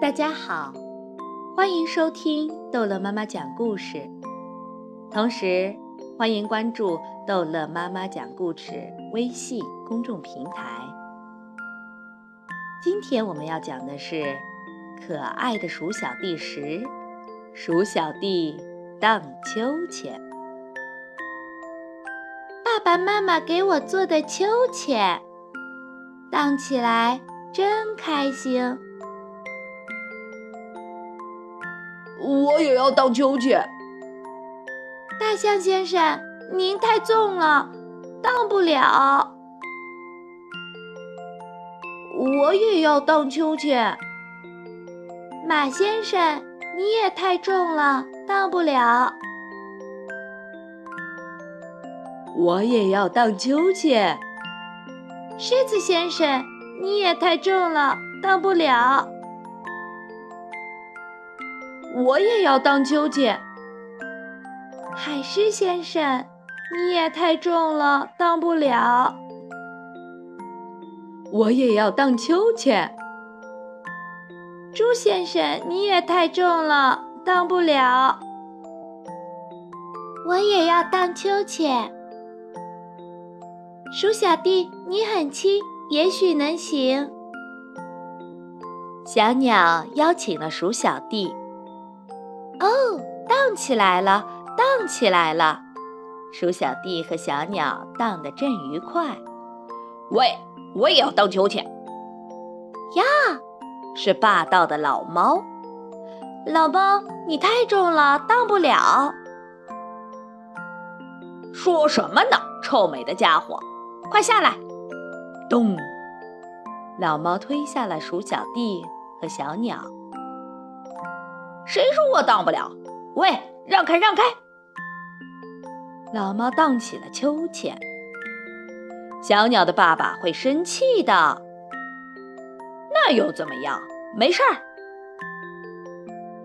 大家好，欢迎收听逗乐妈妈讲故事，同时欢迎关注逗乐妈妈讲故事微信公众平台。今天我们要讲的是可爱的鼠小弟时，鼠小弟荡秋千。爸爸妈妈给我做的秋千，荡起来真开心。我也要荡秋千。大象先生，您太重了，荡不了。我也要荡秋千。马先生，你也太重了，荡不了。我也要荡秋千。狮子先生，你也太重了，荡不了。我也要荡秋千。海狮先生，你也太重了，荡不了。我也要荡秋千。猪先生，你也太重了，荡不了。我也要荡秋千。鼠小弟，你很轻，也许能行。小鸟邀请了鼠小弟。哦，荡起来了，荡起来了！鼠小弟和小鸟荡得正愉快。喂，我也要荡秋千。呀，是霸道的老猫。老猫，你太重了，荡不了。说什么呢，臭美的家伙，快下来！咚，老猫推下了鼠小弟和小鸟。谁说我荡不了？喂，让开，让开！老猫荡起了秋千。小鸟的爸爸会生气的。那又怎么样？没事儿。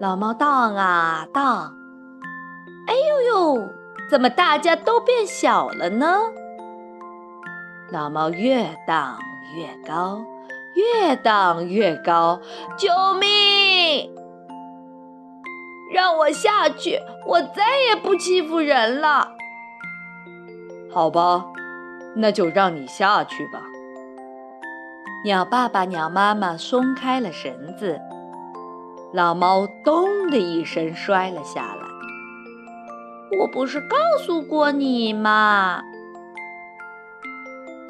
老猫荡啊荡，哎呦呦，怎么大家都变小了呢？老猫越荡越高，越荡越高，救命！让我下去，我再也不欺负人了。好吧，那就让你下去吧。鸟爸爸、鸟妈妈松开了绳子，老猫咚的一声摔了下来。我不是告诉过你吗？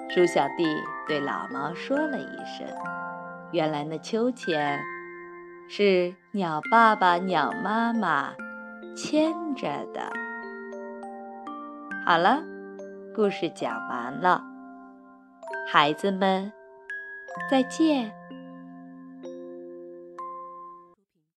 鼠小弟对老猫说了一声。原来那秋千。是鸟爸爸、鸟妈妈牵着的。好了，故事讲完了，孩子们，再见。